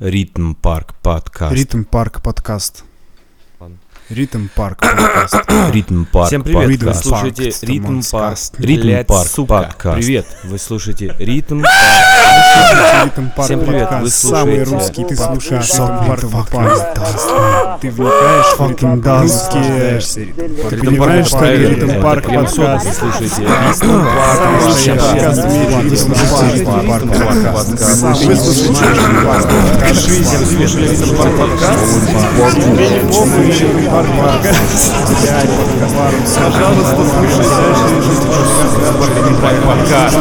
Ритм Парк подкаст. Ритм Парк подкаст. Ритм Парк подкаст. Ритм Парк Всем привет, Ритм вы Парк, слушаете Ритм Парк. Ритм Парк сука. подкаст. Привет, вы слушаете Ритм Парк Всем привет, вы подкаст. Самый слушаете русский ты слушаешь Ритм Парк подкаст. Ты вникаешь в ритм русские. Ты Ритм понимаешь, Парк что Ритм Парк подкаст. Вы слушаете Ритм Парк. Вы слушаете Ритм Парк подкаст. Пожалуйста, Ритм Парк подкаст.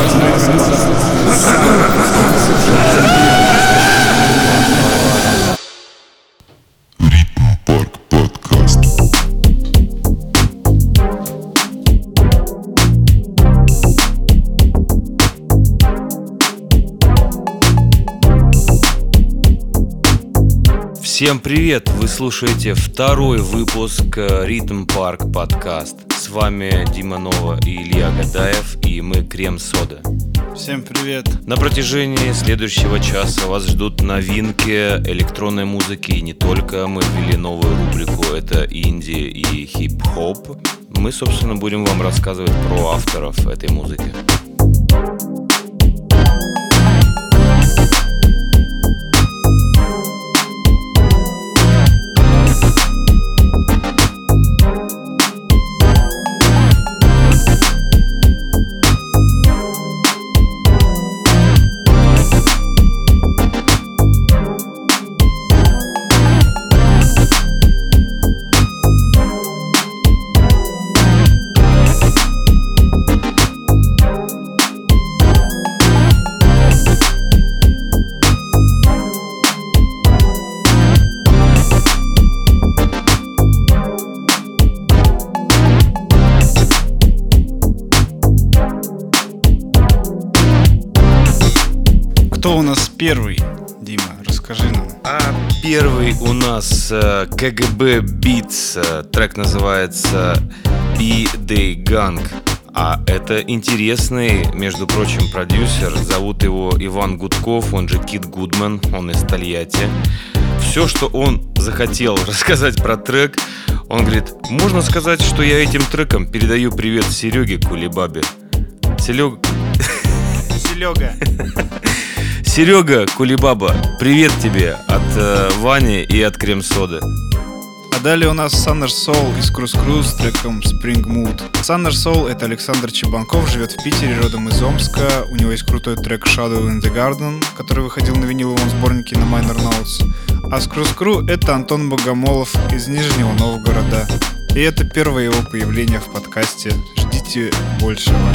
Всем привет! Вы слушаете второй выпуск э, Ритм Парк подкаст. С вами Дима Нова и Илья Гадаев, и мы Крем Сода. Всем привет. На протяжении следующего часа вас ждут новинки электронной музыки и не только. Мы ввели новую рубрику «Это инди и хип-хоп». Мы, собственно, будем вам рассказывать про авторов этой музыки. У первый? Дима, расскажи нам. А первый у нас э, КГБ Beats. э, Трек называется B-Day Gang. А это интересный, между прочим, продюсер. Зовут его Иван Гудков, он же Кит Гудман, он из Тольятти. Все, что он захотел рассказать про трек, он говорит, можно сказать, что я этим треком передаю привет Сереге Кулебабе. Серег... Серега. Серега Кулибаба, привет тебе от э, Вани и от Крем Соды. А далее у нас Summer Soul из Cruise Cruise с треком Spring Mood. Summer Soul — это Александр Чебанков, живет в Питере, родом из Омска. У него есть крутой трек Shadow in the Garden, который выходил на виниловом сборнике на Minor Notes. А с Cruise Crew — это Антон Богомолов из Нижнего Новгорода. И это первое его появление в подкасте. Ждите большего.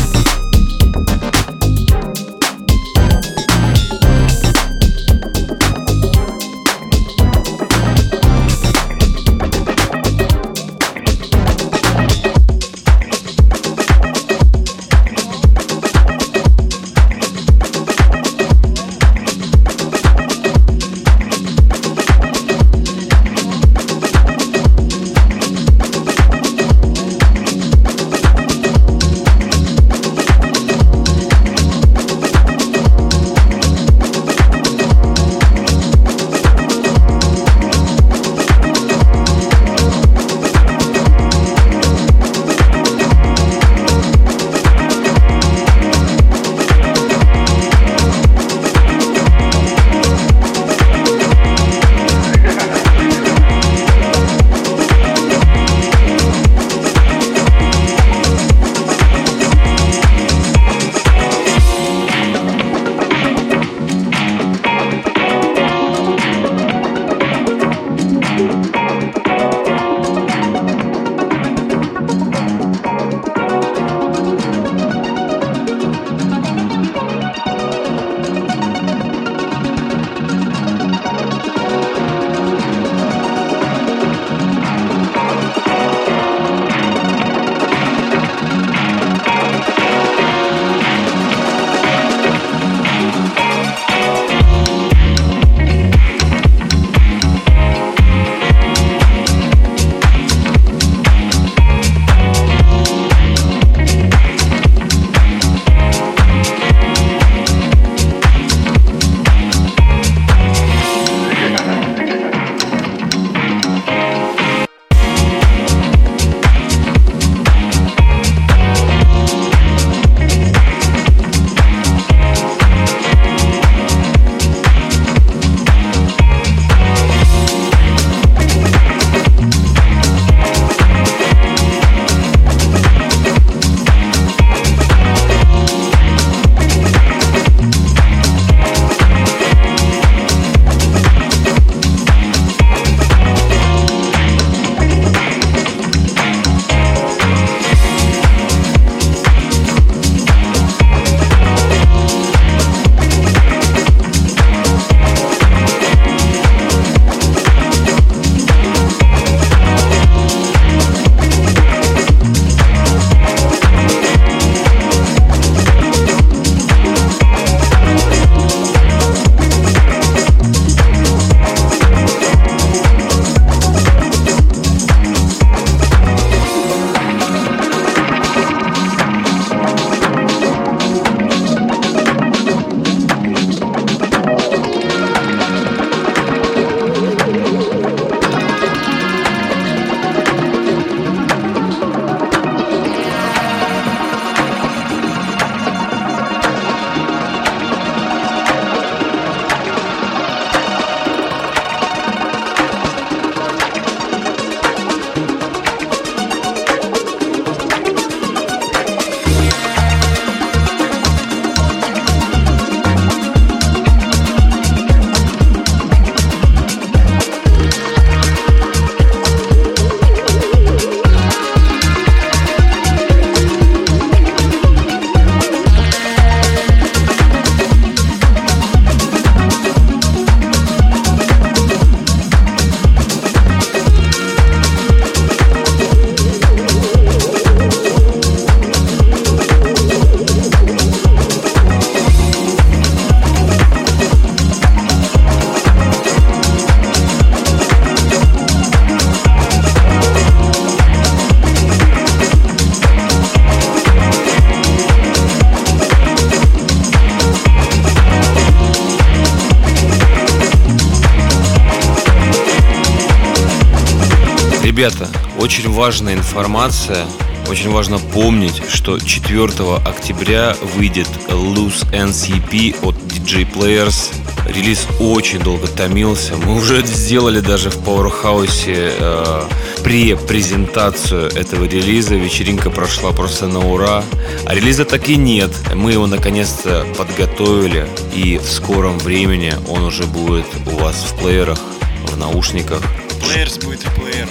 Очень важная информация. Очень важно помнить, что 4 октября выйдет Loose NCP от DJ Players. Релиз очень долго томился. Мы уже сделали даже в Powerhouse э, презентацию этого релиза. Вечеринка прошла просто на ура. А релиза так и нет. Мы его наконец-то подготовили. И в скором времени он уже будет у вас в плеерах, в наушниках. Плеерс будет в плеерах.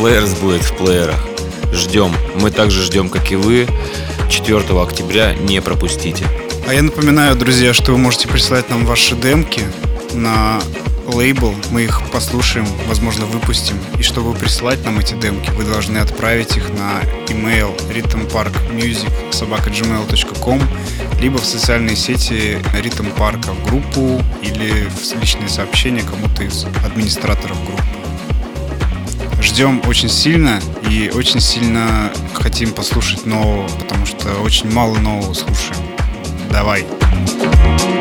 Плеерс будет в плеерах. Ждем. Мы также ждем, как и вы. 4 октября не пропустите. А я напоминаю, друзья, что вы можете присылать нам ваши демки на лейбл, мы их послушаем, возможно, выпустим. И чтобы присылать нам эти демки, вы должны отправить их на email rhythmparkmusic.gmail.com либо в социальные сети Rhythm Парка в группу или в личные сообщения кому-то из администраторов группы. Ждем очень сильно и очень сильно хотим послушать нового, потому что очень мало нового слушаем. Давай. Ритм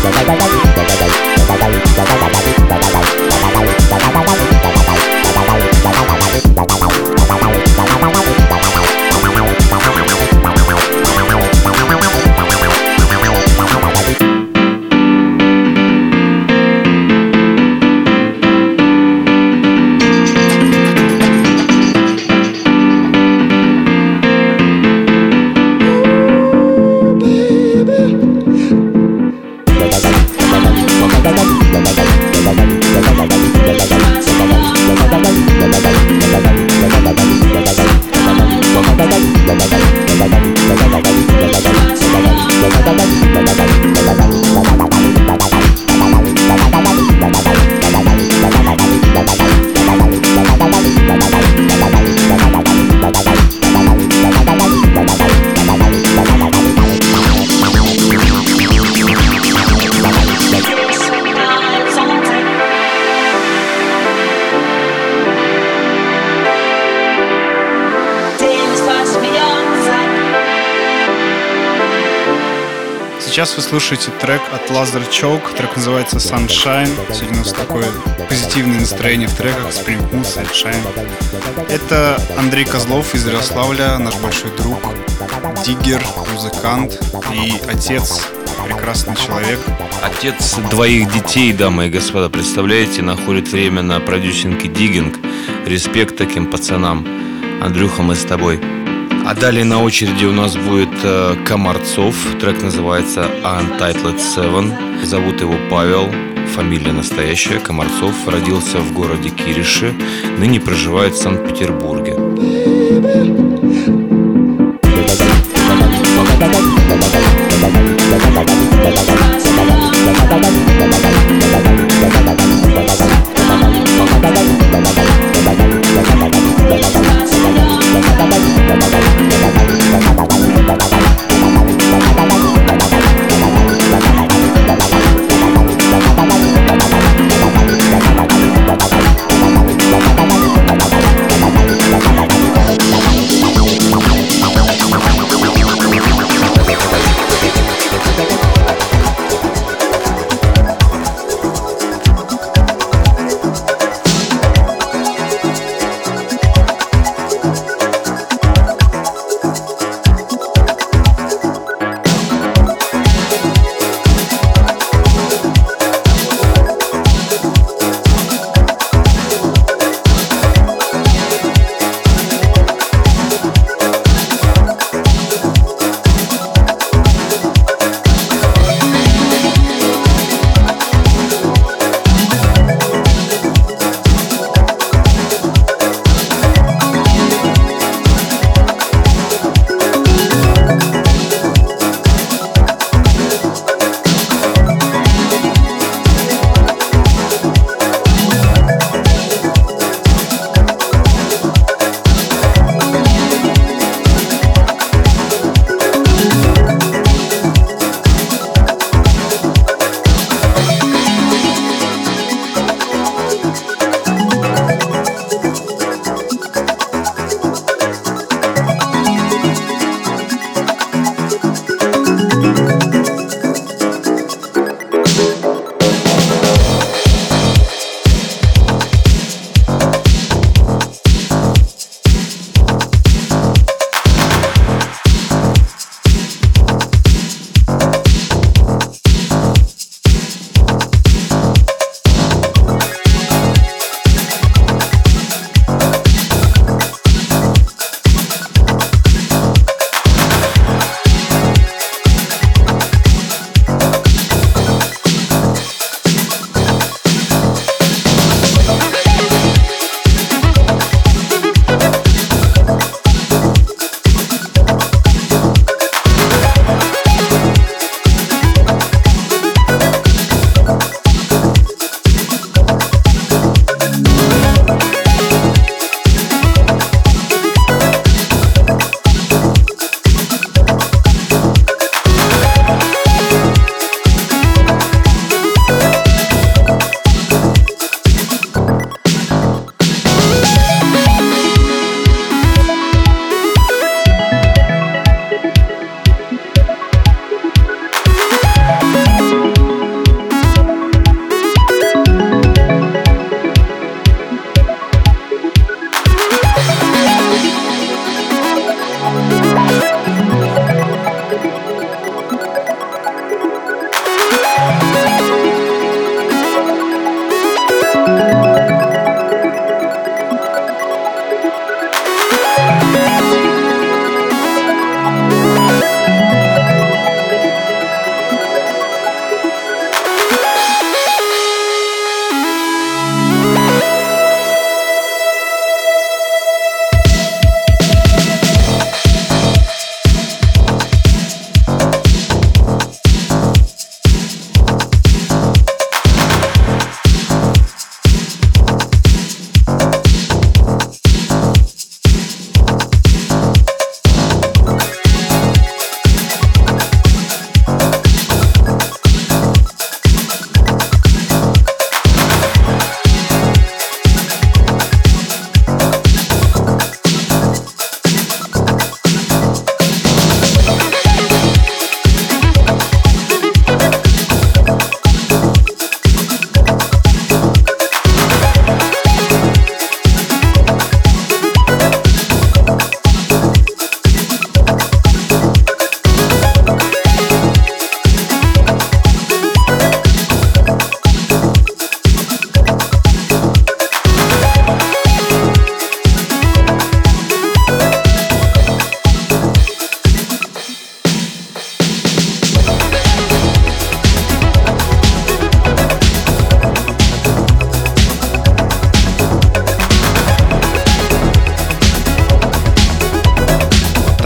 Bye bye. Вы слушаете трек от Lazar Choke. Трек называется Sunshine. Сегодня у нас такое позитивное настроение в треках Spring Moon, Sunshine. Это Андрей Козлов из Ярославля, наш большой друг, диггер, музыкант и отец, прекрасный человек. Отец двоих детей, дамы и господа, представляете, находит время на продюсинг и диггинг. Респект таким пацанам. Андрюха, мы с тобой. А далее на очереди у нас будет э, Комарцов. Трек называется Untitled Seven. Зовут его Павел. Фамилия настоящая, Комарцов. Родился в городе Кириши. Ныне проживает в Санкт-Петербурге. Bye-bye.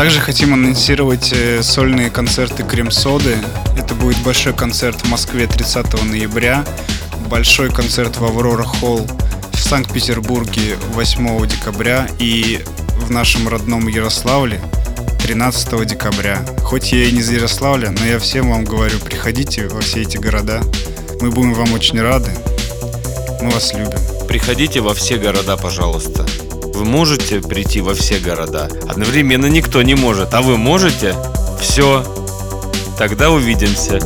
Также хотим анонсировать э, сольные концерты Крем-Соды. Это будет большой концерт в Москве 30 ноября, большой концерт в Аврора Холл в Санкт-Петербурге 8 декабря и в нашем родном Ярославле 13 декабря. Хоть я и не из Ярославля, но я всем вам говорю, приходите во все эти города. Мы будем вам очень рады. Мы вас любим. Приходите во все города, пожалуйста. Вы можете прийти во все города. Одновременно никто не может. А вы можете? Все. Тогда увидимся.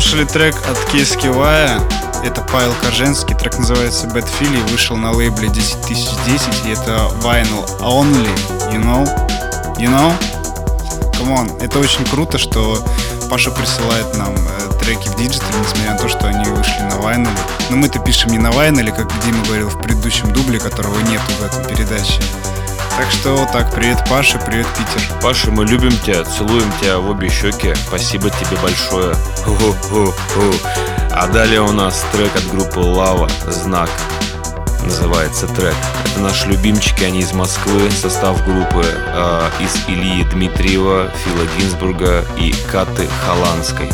Слушали трек от Киски Вая. Это Павел Коженский. Трек называется Bad Philly. Вышел на лейбле 10010 и это Vinyl Only, you know. You know? Come on. Это очень круто, что Паша присылает нам э, треки в digital е, несмотря на то, что они вышли на vinyl е. Но мы-то пишем не на vinyl е, как Дима говорил в предыдущем дубле, которого нету в этом передаче. Так что вот так, привет Паша, привет Питер. Паша, мы любим тебя, целуем тебя в обе щеки. Спасибо тебе большое. А далее у нас трек от группы Лава «Знак». Называется трек. Это наши любимчики, они из Москвы. Состав группы э, из Ильи Дмитриева, Фила Гинзбурга и Каты Холандской.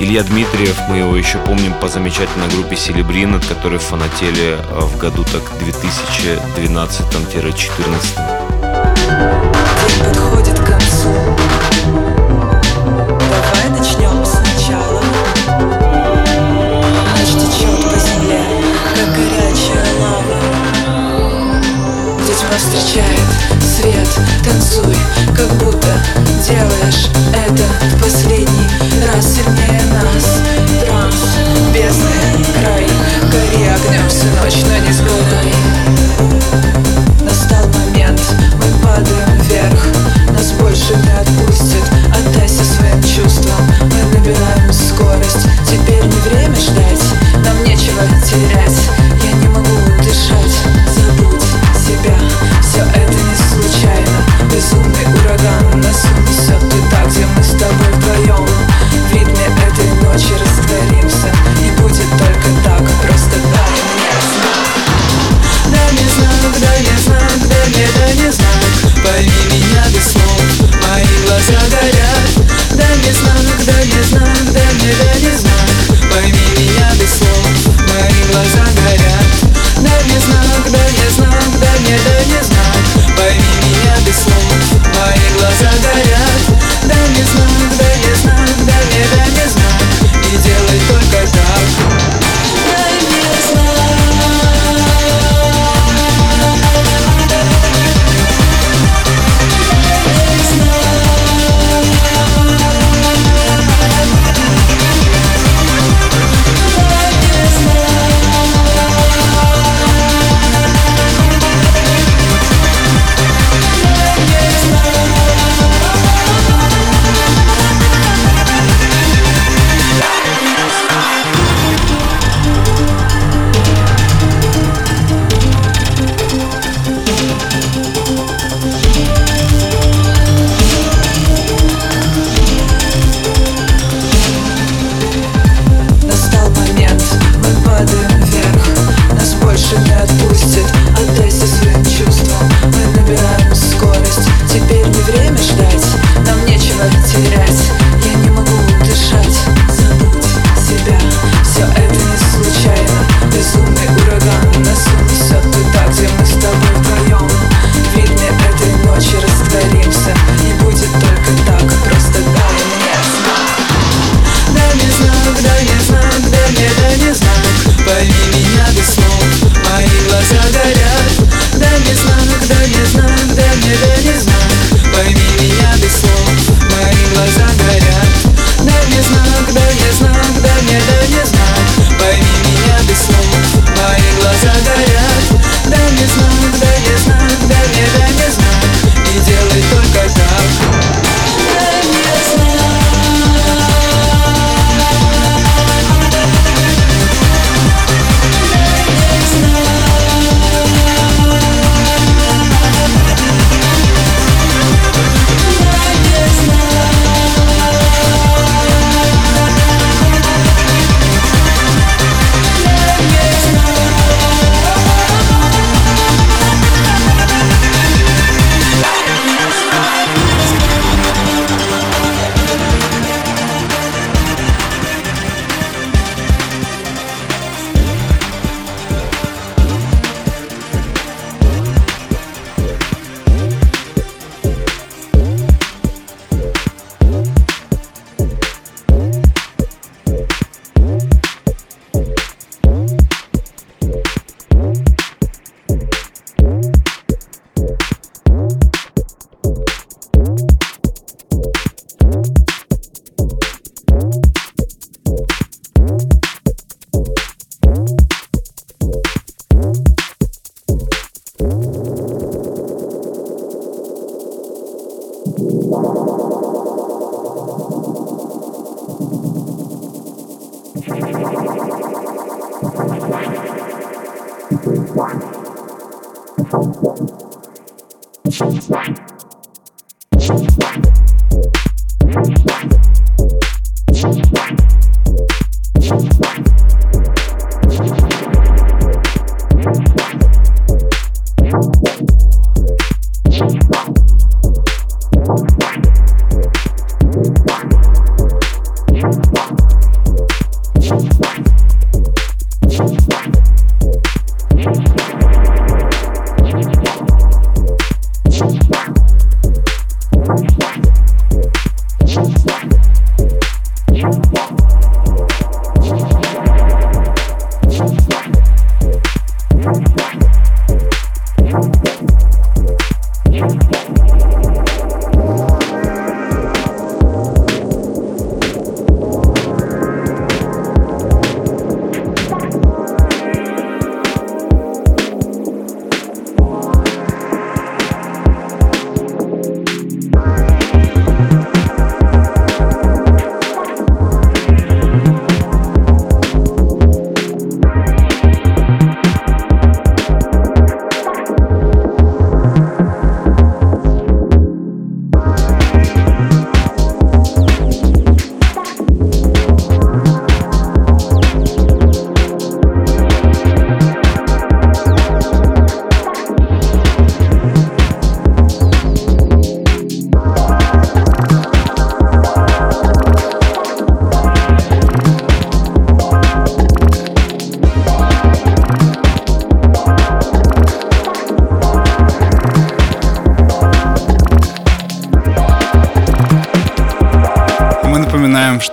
Илья Дмитриев, мы его еще помним по замечательной группе Селебрин, от которой фанатели э, в году так 2012-14. Встречает свет, танцуй, как будто делаешь это в последний раз сильнее нас. Транс, бездны, край, гори огнем всю ночь, но не сгорай Настал момент, мы падаем вверх. Нас больше не отпустит Отдайся своим чувствам. Мы набираем скорость. Теперь не время ждать Нам нечего терять. Я не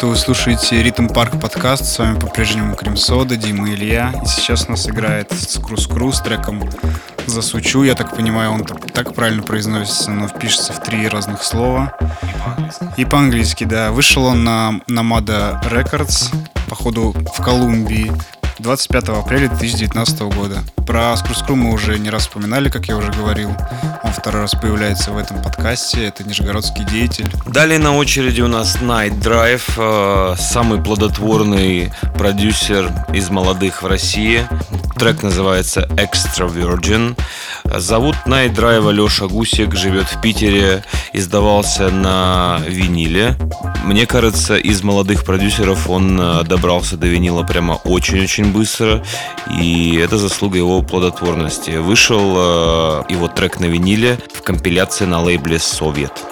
что вы слушаете Ритм Парк подкаст. С вами по-прежнему Крем Сода, Дима и Илья. И сейчас нас играет Скрус Кру с треком Засучу. Я так понимаю, он так правильно произносится, но впишется в три разных слова. И по-английски, да. Вышел он на Namada Records, походу в Колумбии. 25 апреля 2019 года. Про Скрускру мы уже не раз вспоминали, как я уже говорил. Второй раз появляется в этом подкасте. Это нижегородский деятель. Далее на очереди у нас Night Drive, э, самый плодотворный продюсер из молодых в России. Трек называется Extra Virgin. Зовут Night Drive Леша Гусик, живет в Питере, издавался на виниле. Мне кажется, из молодых продюсеров он э, добрался до винила прямо очень-очень быстро, и это заслуга его плодотворности. Вышел э, его трек на виниле в компиляции на лейбле «Совет».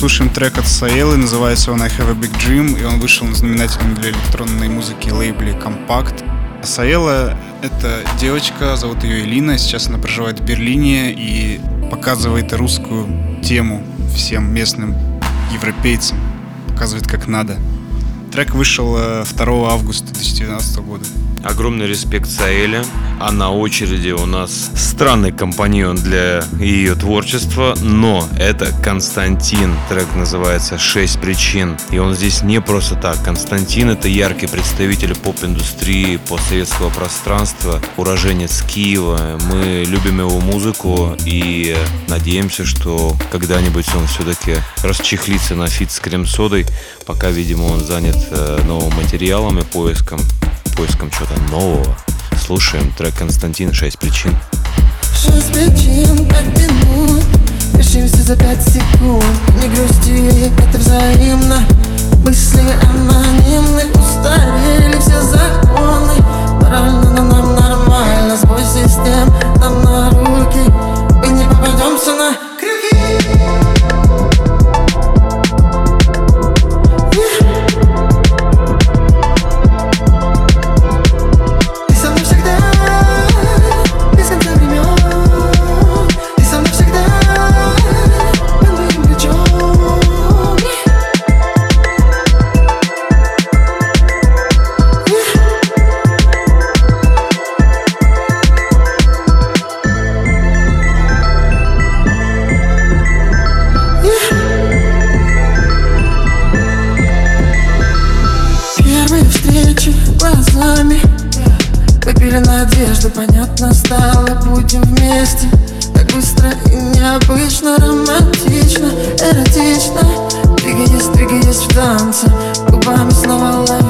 Слушаем трек от Саэлы, называется он I Have a Big Dream, и он вышел на знаменательном для электронной музыки лейбле Compact. Саэла — это девочка, зовут ее Элина, сейчас она проживает в Берлине и показывает русскую тему всем местным европейцам, показывает как надо. Трек вышел 2 э, августа 2012 года. Огромный респект Саэле. А на очереди у нас странный компаньон для ее творчества, но это Константин. Трек называется «Шесть причин». И он здесь не просто так. Константин — это яркий представитель поп-индустрии постсоветского пространства, уроженец Киева. Мы любим его музыку и надеемся, что когда-нибудь он все-таки расчехлится на фит с крем-содой. Пока, видимо, он занят э, новым материалом и поиском поиском чего-то нового. Слушаем трек Константин. «Шесть причин». Шесть причин, пять минут. Решимся за пять секунд. Не грусти, это взаимно. Мысли анонимны. Устарели все законы. Морально, но нам нормально. Сбой систем нам на руки. Мы не попадемся на одежда Понятно стало, будем вместе. Так быстро и необычно, романтично, эротично. Двигаясь, двигаясь в танце. Губами снова ловим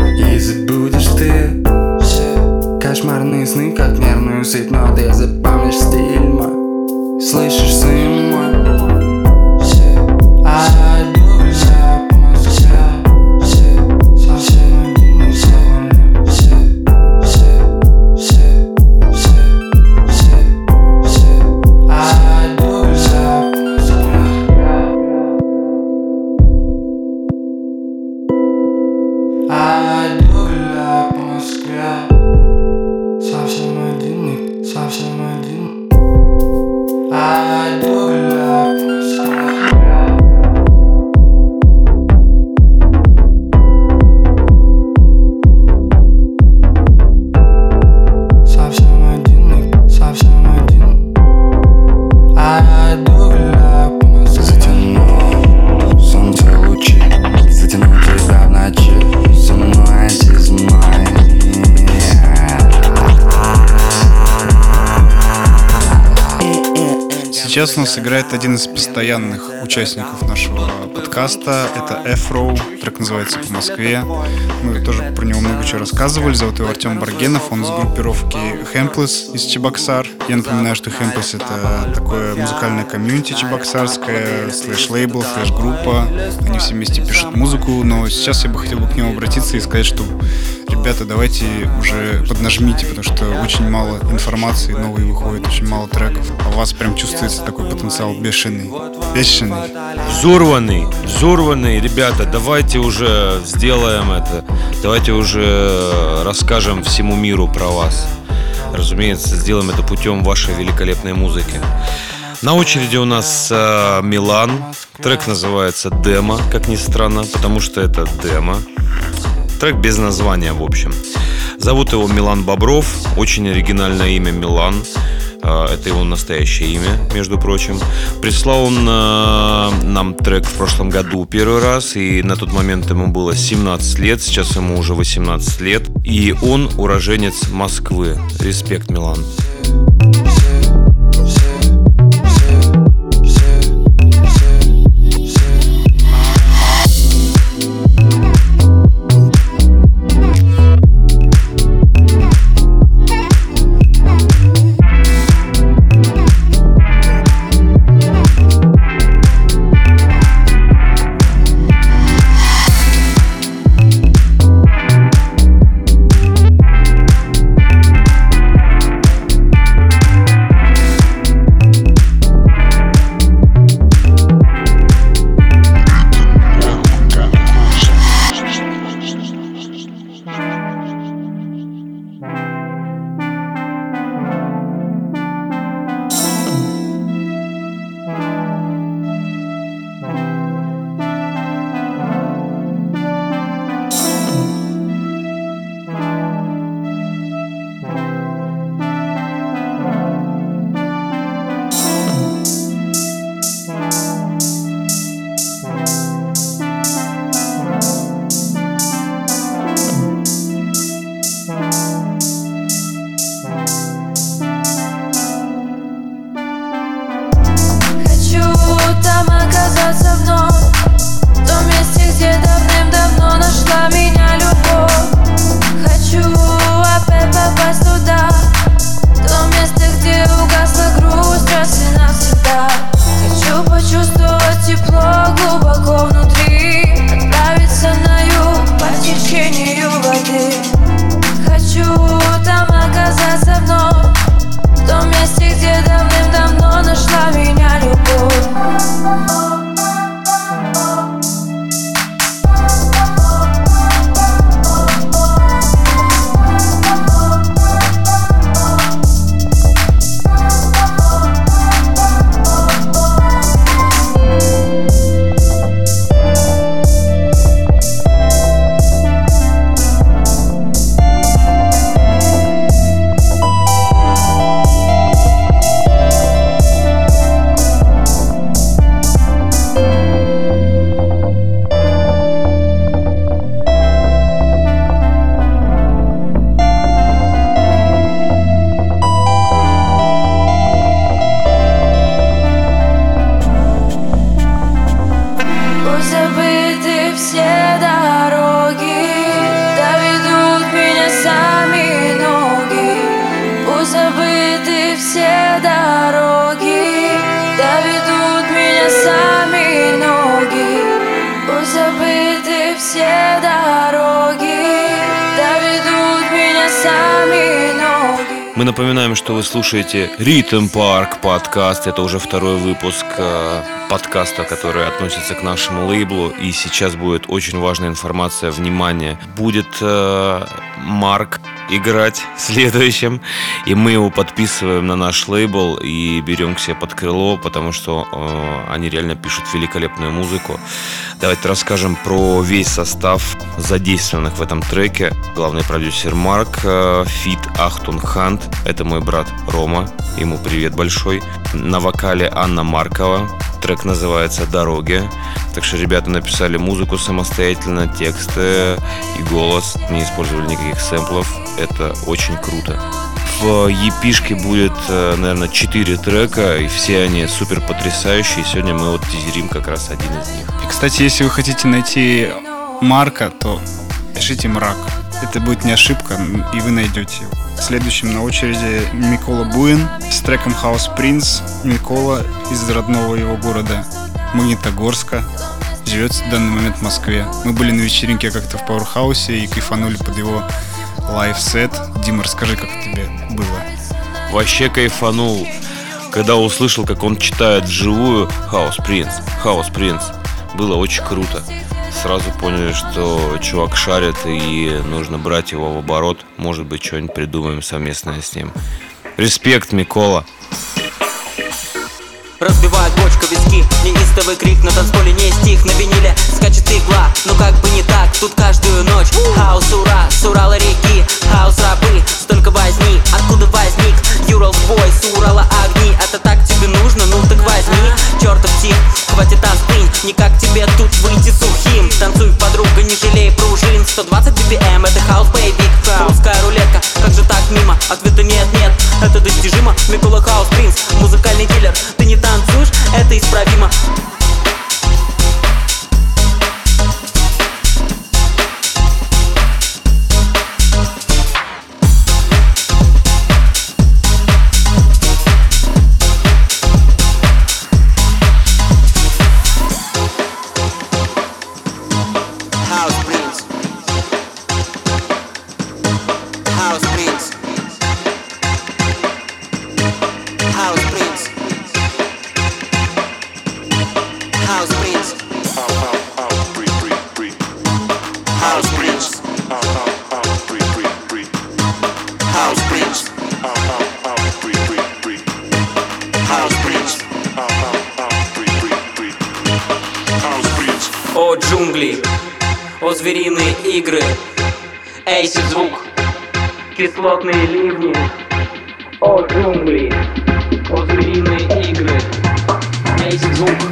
играет один из постоянных участников нашего подкаста. Это Эфроу. трек называется «По Москве». Мы тоже про него много чего рассказывали. Зовут его Артем Баргенов, он из группировки Хемплес из Чебоксар. Я напоминаю, что Хемплес — это такое музыкальное комьюнити чебоксарское, слэш-лейбл, слэш-группа. Они все вместе пишут музыку, но сейчас я бы хотел бы к ним обратиться и сказать, что ребята, давайте уже поднажмите, потому что очень мало информации новой выходит, очень мало треков. А у вас прям чувствуется такой потенциал бешеный. Бешеный. Взорванный, взорванный, ребята, давайте уже сделаем это. Давайте уже расскажем всему миру про вас. Разумеется, сделаем это путем вашей великолепной музыки. На очереди у нас э, Милан. Трек называется «Демо», как ни странно, потому что это демо. Трек без названия, в общем. Зовут его Милан Бобров. Очень оригинальное имя Милан. Э, Это его настоящее имя, между прочим. Прислал он э, нам трек в прошлом году первый раз, и на тот момент ему было 17 лет, сейчас ему уже 18 лет. И он уроженец Москвы. Респект, Милан. Хочу слушаете Ритм Парк подкаст. Это уже второй выпуск э, подкаста, который относится к нашему лейблу. И сейчас будет очень важная информация. Внимание! Будет э, Марк играть следующим. И мы его подписываем на наш лейбл и берем к себе под крыло, потому что э, они реально пишут великолепную музыку. Давайте расскажем про весь состав задействованных в этом треке. Главный продюсер Марк, э, feat. Ахтун Хант, это мой брат Рома, ему привет большой. На вокале Анна Маркова, трек называется «Дороги». Так что ребята написали музыку самостоятельно, тексты и голос, не использовали никаких сэмплов. Это очень круто. В епишке будет, э, наверное, 4 трека, и все они супер потрясающие. Сегодня мы вот тизерим как раз один из них. Кстати, если вы хотите найти Марка, то пишите мрак. Это будет не ошибка, и вы найдете его. Следующим на очереди Микола Буин с треком House Prince. Микола из родного его города Магнитогорска живет в данный момент в Москве. Мы были на вечеринке как-то в Пауэрхаусе и кайфанули под его лайфсет. Дима, расскажи, как тебе было? Вообще кайфанул, когда услышал, как он читает вживую «Хаус Принц», «Хаус Принц». Было очень круто. Сразу поняли, что чувак шарит и нужно брать его в оборот. Может быть, что-нибудь придумаем совместное с ним. Респект, Микола. Разбивает бочка виски Неистовый крик на танцполе не стих. На виниле скачет игла. Но как бы не так, тут каждую ночь Хаос ура, с Урала реки. Хаос рабы, столько возни. Откуда возник Юрал бой с Урала огни. Это так тебе нужно, ну так возьми. Чертов тип, хватит остынь. Никак тебе тут выйти сухим. Танцуй, подруга, не жалей пружин. 120 BPM, это хаос боевик Русская рулетка, как же так мимо? Ответа нет, нет, это достижимо. Микола Хаус Принц, музыкальный дилер это исправимо игры. Эйси звук, кислотные ливни. О джунгли, о звериные игры. Эйси звук,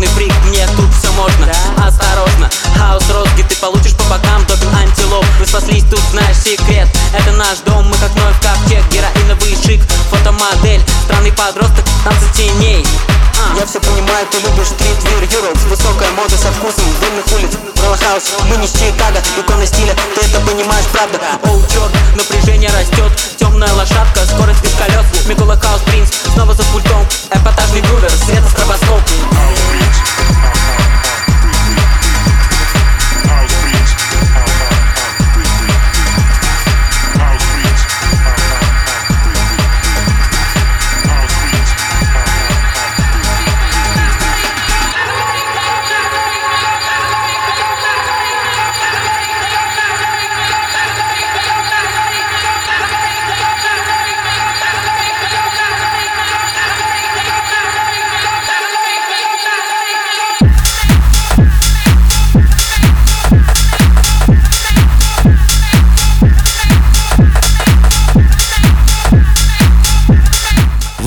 Главный фрик, мне тут все можно. Осторожно, хаос розги Ты получишь по бокам. Допинг антилоп. Мы спаслись, тут знаешь секрет. Это наш дом, мы как Ноев ковчег Героиновый шик, фотомодель. Странный подросток, танцы теней. А. Я все понимаю, ты любишь стрит вир Юропс Высокая мода со вкусом дымных улиц. Хаус, мы не с Чикаго Икона стиля, ты это понимаешь, правда? Оу, черт, напряжение растет Темная лошадка, скорость без колес Микола Хаус Принц, снова за пультом. Эпатажный грувер, света стробоскоп touch.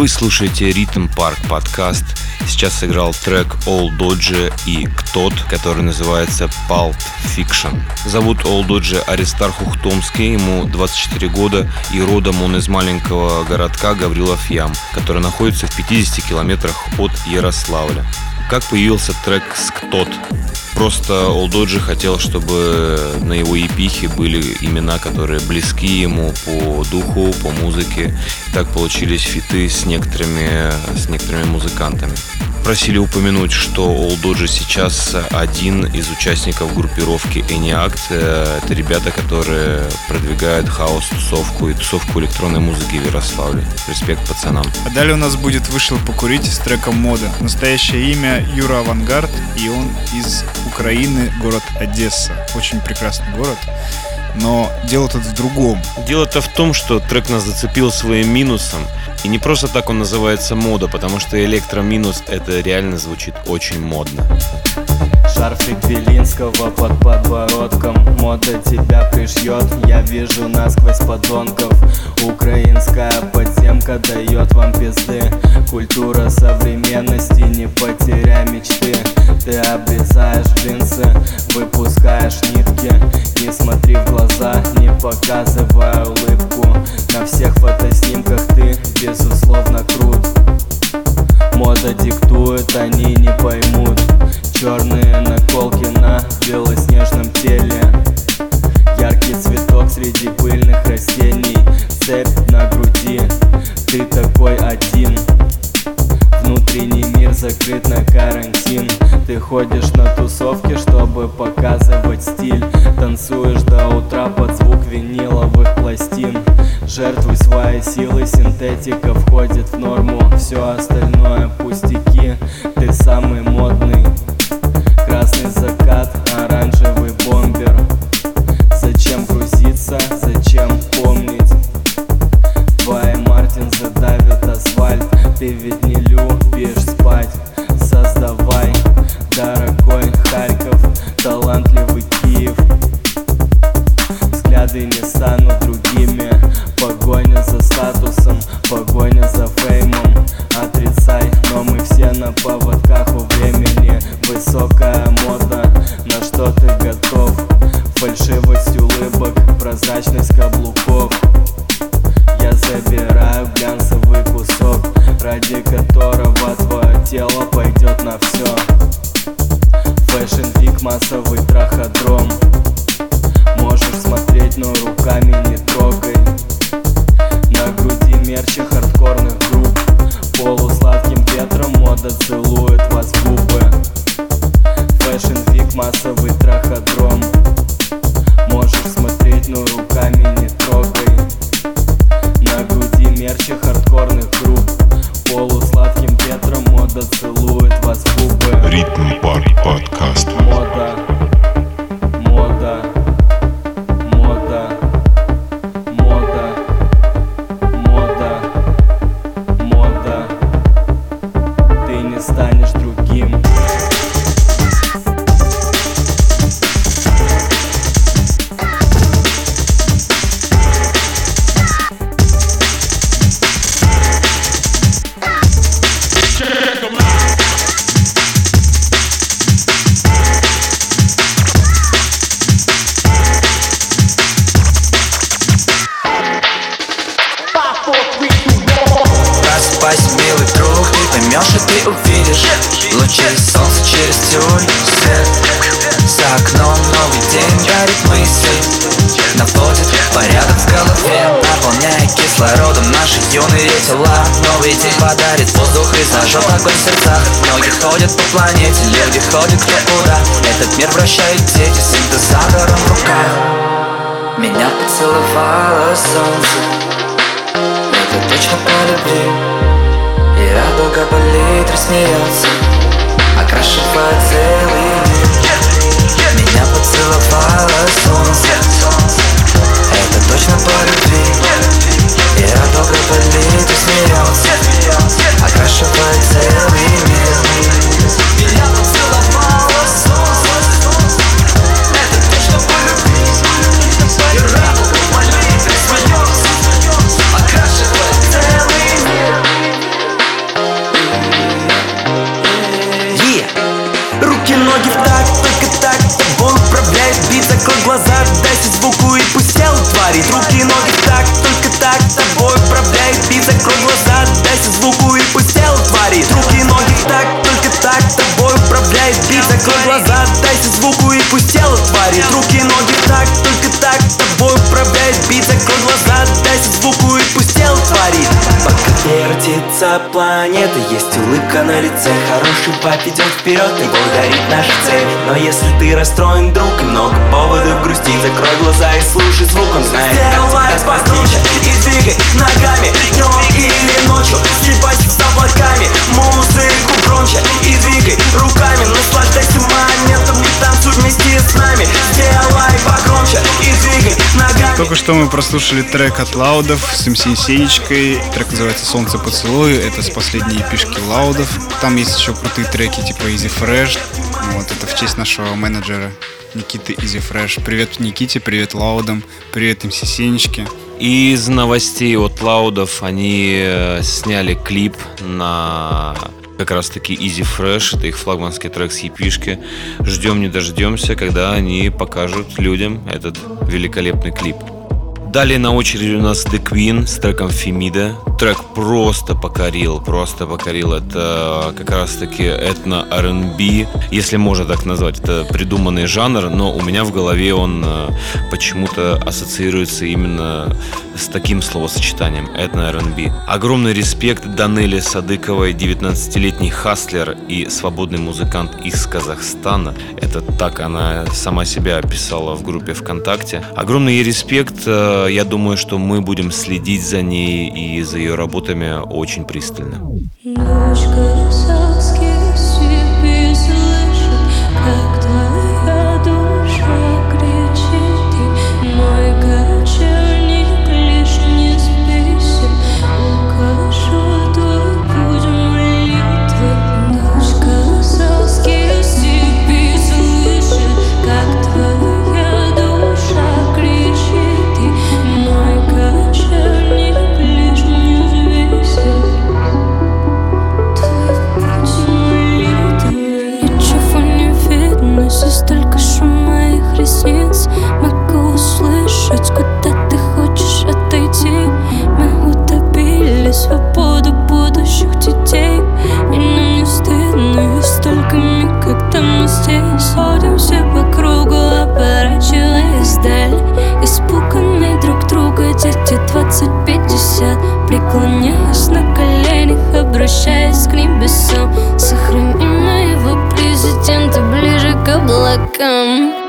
Вы слушаете Ритм Парк подкаст. Сейчас сыграл трек All Dodge и Ктот, который называется Pulp Fiction. Зовут All Dodge Аристарх Ухтомский, ему 24 года, и родом он из маленького городка Гаврилов Ям, который находится в 50 километрах от Ярославля. Как появился трек с Ктот? Просто Олдоджи хотел, чтобы на его епихе были имена, которые близки ему по духу, по музыке. Так получились фиты с некоторыми, с некоторыми музыкантами. Просили упомянуть, что Олдоджи сейчас один из участников группировки ENIACT. Это ребята, которые продвигают хаос-тусовку и тусовку электронной музыки в Ярославле. Респект пацанам. А далее у нас будет «Вышел покурить» с треком «Мода». Настоящее имя Юра Авангард, и он из Украины, город Одесса. Очень прекрасный город. Но дело тут в другом. Дело-то в том, что трек нас зацепил своим минусом. И не просто так он называется мода, потому что электроминус это реально звучит очень модно. Шарфик Белинского под подбородком. Мода тебя пришьет, я вижу насквозь подонков. Украинская подземка дает вам пизды. Культура современности, не потеряй мечты. Ты обрезаешь джинсы, выпускаешь нитки. Не смотри в глаза, не показывай улыбку. На всех фотоснимках ты, безусловно, крут. Мода диктует, они не поймут Черные наколки на белоснежном теле. Яркий цветок среди пыльных растений Цепь на груди, ты такой один. Внутренний мир закрыт на карантин. Ты ходишь на тусовки, чтобы показывать стиль. Танцуешь до утра под звук виниловых пластин. Жертвуй свои силы, синтетика входит в норму. Все остальное пустяки, ты самый модный Красный закат, оранжевый бомбер. Зачем грузиться, зачем помнить? Твои Мартин задавит асфальт Ты ведь не любишь есть улыбка на лице Хороший пап идет вперед и благодарит нашу цель. Но если ты расстроен, друг, и много поводов грустить Закрой глаза и слушай звук, он знает, как тебя покруче И двигай ногами, днем или ночью. Слипайся с облаками, музыку громче И двигай руками, наслаждайся моментом Не танцуй вместе с нами, сделай погромче И двигай ногами, Только что мы прослушали трек от Лаудов с МС Сенечкой. Трек называется «Солнце поцелую». Это с последней пишки Лаудов. Там есть еще крутые треки типа Easy Fresh. Вот, это в честь нашего менеджера Никиты Easy Fresh. Привет Никите, привет Лаудам, привет МС Сенечке. Из новостей от Лаудов они э, сняли клип на как раз таки Easy Fresh, это их флагманский трек с епишки. Ждем не дождемся, когда они покажут людям этот великолепный клип. Далее на очереди у нас The Queen с треком Фемида. Трек просто покорил, просто покорил. Это как раз таки этно R&B, если можно так назвать. Это придуманный жанр, но у меня в голове он э, почему-то ассоциируется именно с таким словосочетанием этно R&B. Огромный респект Данеле Садыковой, 19-летний хаслер и свободный музыкант из Казахстана. Это так она сама себя описала в группе ВКонтакте. Огромный ей респект. Я думаю, что мы будем следить за ней и за ее работами очень пристально. Дочка двадцать пятьдесят Преклоняясь на коленях, обращаясь к небесам. Сохрани моего президента ближе к облакам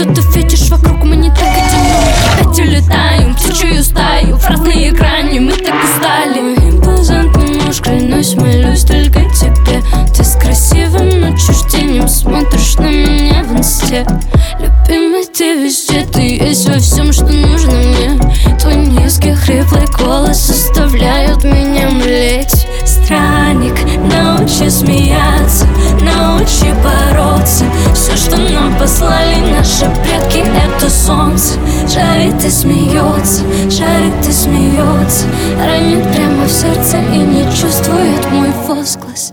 что ты видишь вокруг, мы не так одиноки Опять улетаем, птичью стаю, в разные грани, мы так устали Импозантный муж, клянусь, молюсь только тебе. Ты с красивым отчуждением смотришь на меня в инсте. Любимый, ты везде, ты есть во всем, что нужно мне. Твой низкий хриплый голос заставляют меня млеть. Странник, научи смеяться, что нам послали наши предки, это солнце Жарит и смеется, жарит и смеется Ранит прямо в сердце и не чувствует мой возглас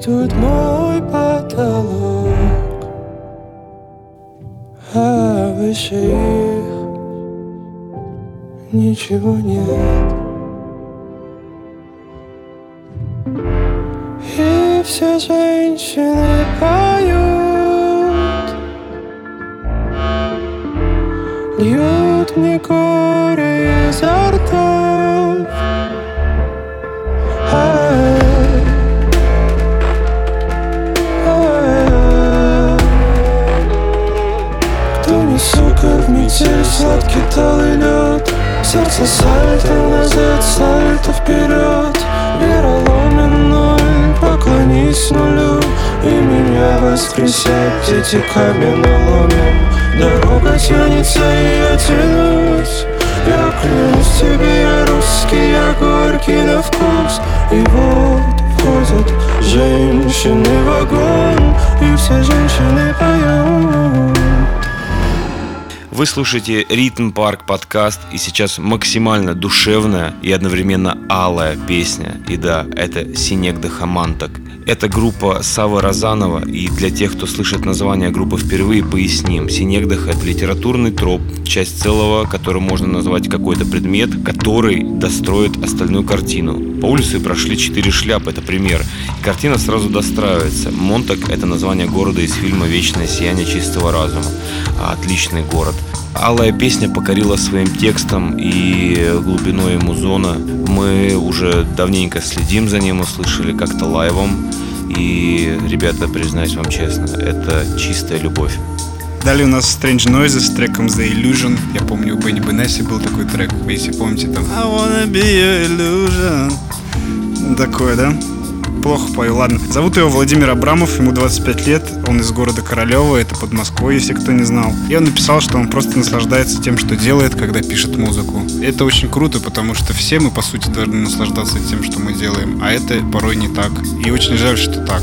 Они чувствуют мой потолок. А выше их ничего нет. И все женщины поют Льют мне горе изо ртов в метель, сладкий талый лед Сердце сальто назад, сальто вперед. Вероломен ноль, поклонись нулю. И меня воскресят дети каменоломен. Дорога тянется, и я тянусь. Я клянусь тебе, я русский, я горький на вкус. И вот входит садят женщины вагон И все женщины поют Вы слушаете Ритм Парк подкаст, и сейчас максимально душевная и одновременно алая песня. И да, это Синек Дахаманток. Это группа Савы Розанова, и для тех, кто слышит название группы впервые, поясним. Синегдах – это литературный троп, часть целого, который можно назвать какой-то предмет, который достроит остальную картину. По улице прошли четыре шляпы, это пример. Картина сразу достраивается. Монтак – это название города из фильма «Вечное сияние чистого разума». Отличный город. Алая песня покорила своим текстом и глубиной музона. Мы уже давненько следим за ним, услышали как-то лайвом. И, ребята, признаюсь вам честно, это чистая любовь. Далее у нас Strange Noises с треком The Illusion. Я помню, у Бенни Бенесси был такой трек, вы если помните, там I wanna be your illusion. Такое, да? Плохо пою, ладно. Зовут его Владимир Абрамов, ему 25 лет, он из города Королева, это под Москвой, если кто не знал. И он написал, что он просто наслаждается тем, что делает, когда пишет музыку. Это очень круто, потому что все мы, по сути, должны наслаждаться тем, что мы делаем, а это порой не так. И очень жаль, что так.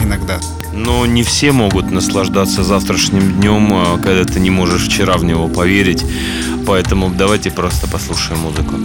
Иногда. Но не все могут наслаждаться завтрашним днем, а, когда ты не можешь вчера в него поверить. Поэтому давайте просто послушаем музыку.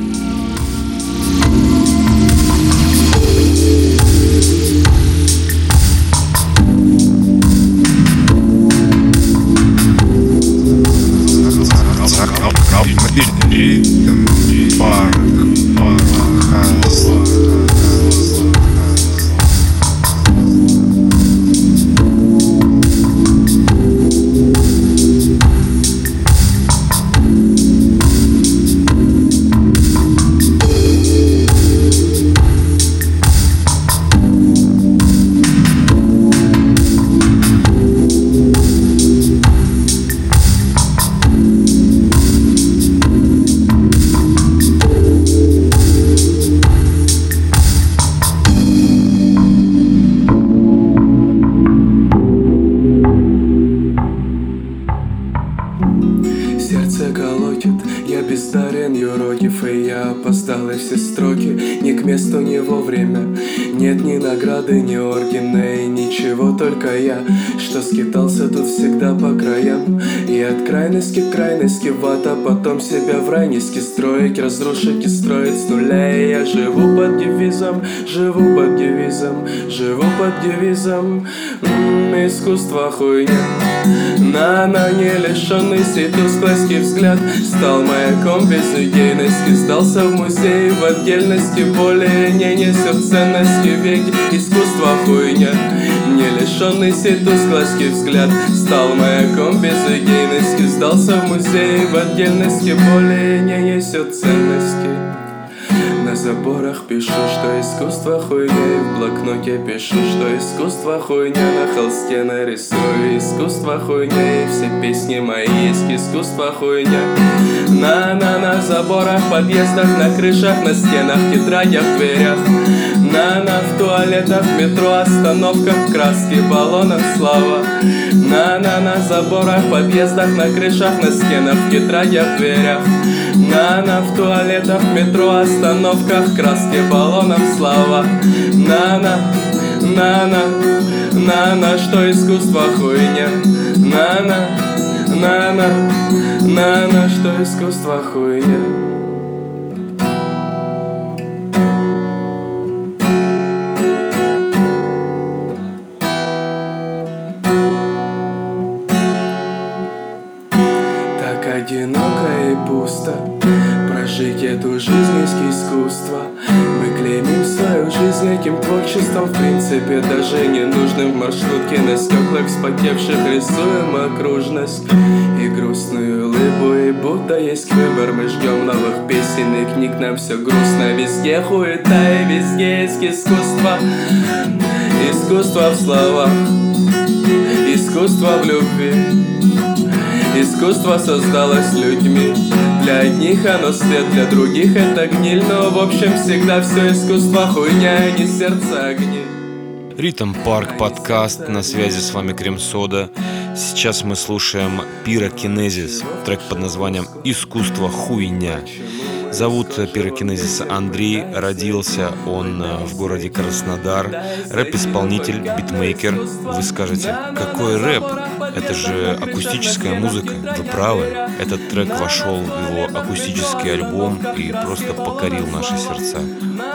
Потом себя в райниске строить Разрушить и строить с нуля. И я живу под девизом Живу под девизом Живу под девизом. М, Искусство хуйня. На-на, не лишенный сей тусклости взгляд. Стал маяком без идейности Сдался в музей в отдельности. Более не несет ценности Веки. Искусства хуйня Не лишенный сей тусклости взгляд. Стал маяком без идейности Сдался в музей в отдельности. Более не несет ценности. На заборах пишу, что искусство хуйня И в блокноте пишу, что искусство хуйня. На холсте нарисую искусство хуйня И все песни мои есть искусство хуйня. На-на на заборах, подъездах, на крышах, на стенах, тетрадях, дверях. На-на в туалетах, метро, остановках, краски, баллонах, слава. На-на на заборах, подъездах, на крышах, на стенах, в тетрадях, дверях. На-на в туалетах, метро, остановках, краски, баллонах, слава. На-на, на-на, на-на, что искусство хуйня. На-на, на-на, на-на, что искусство хуйня принципе даже не нужным в маршрутке На стеклах вспотевших рисуем окружность. И грустную улыбу И будто есть выбор Мы ждем новых песен и книг Нам все грустно. Везде хуета и везде есть искусство. Искусство в словах Искусство в любви. Искусство создалось людьми. Для одних оно свет, для других это гниль. Но в общем всегда все искусство хуйня, а не сердце огни Ритм Парк подкаст, на связи с вами Cream Soda. Сейчас мы слушаем Пирокинезис, трек под названием «Искусство хуйня». Зовут пирокинезиса Андрей, родился он э, в городе Краснодар. Рэп-исполнитель, битмейкер. Вы скажете, какой рэп? Это же акустическая музыка. Вы правы. Этот трек вошел в его акустический альбом и просто покорил наши сердца.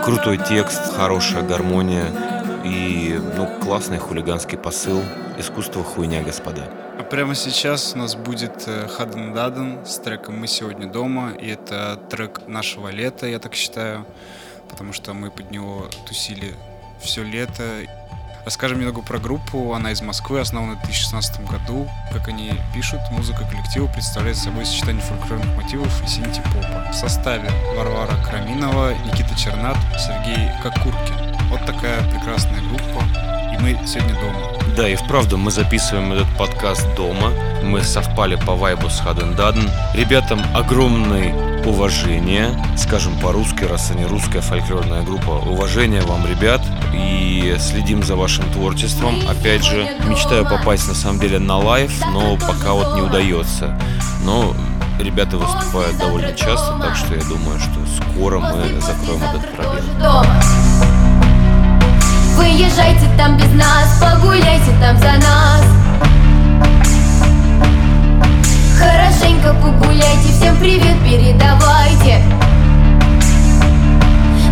Крутой текст, хорошая гармония и ну, классный хулиганский посыл. Искусство хуйня, господа. А прямо сейчас у нас будет Хаден Даден с треком «Мы сегодня дома». И это трек нашего лета, я так считаю, потому что мы под него тусили все лето. Расскажем немного про группу. Она из Москвы, основана в 2016 году. Как они пишут, музыка коллектива представляет собой сочетание фольклорных мотивов и синти-попа. В составе Варвара Краминова, Никита Чернат, Сергей Кокуркин. Вот такая прекрасная группа. И мы сегодня дома. Да, и вправду мы записываем этот подкаст дома. Мы совпали по вайбу с Хаден Даден. Ребятам огромное уважение, скажем по-русски, раз они русская фольклорная группа. Уважение вам, ребят, и следим за вашим творчеством. Опять же, мечтаю попасть на самом деле на live, но пока вот не удается. Но ребята выступают довольно часто, так что я думаю, что скоро мы закроем этот пробел. Выезжайте там без нас, погуляйте там за нас. Хорошенько погуляйте, всем привет передавайте.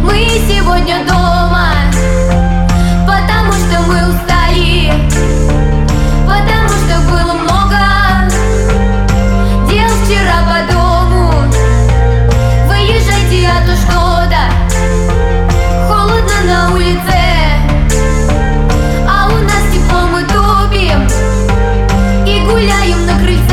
Мы сегодня дома, потому что мы устали Потому что было много дел вчера по дому. Выезжайте, а то что-то холодно на улице гуляем на крыльце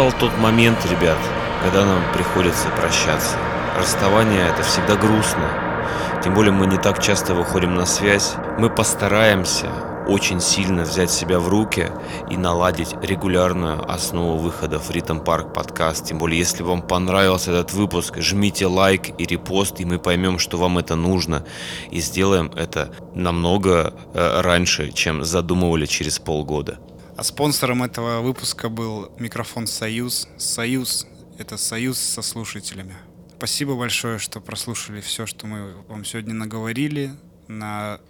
Настал тот момент, ребят, когда нам приходится прощаться. Расставание это всегда грустно. Тем более мы не так часто выходим на связь. Мы постараемся очень сильно взять себя в руки и наладить регулярную основу выходов в Ритм Парк подкаст. Тем более, если вам понравился этот выпуск, жмите лайк и репост, и мы поймем, что вам это нужно. И сделаем это намного э, раньше, чем задумывали через полгода. А спонсором этого выпуска был микрофон «Союз». «Союз» — это союз со слушателями. Спасибо большое, что прослушали все, что мы вам сегодня наговорили, на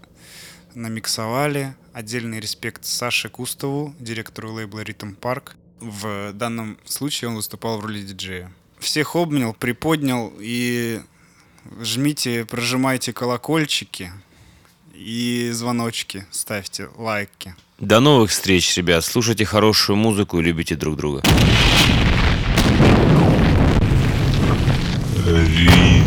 намиксовали. Отдельный респект Саше Кустову, директору лейбла Rhythm Park. В данном случае он выступал в роли диджея. Всех обнял, приподнял и жмите, прожимайте колокольчики и звоночки, ставьте лайки. До новых встреч, ребят. Слушайте хорошую музыку и любите друг друга. Ритм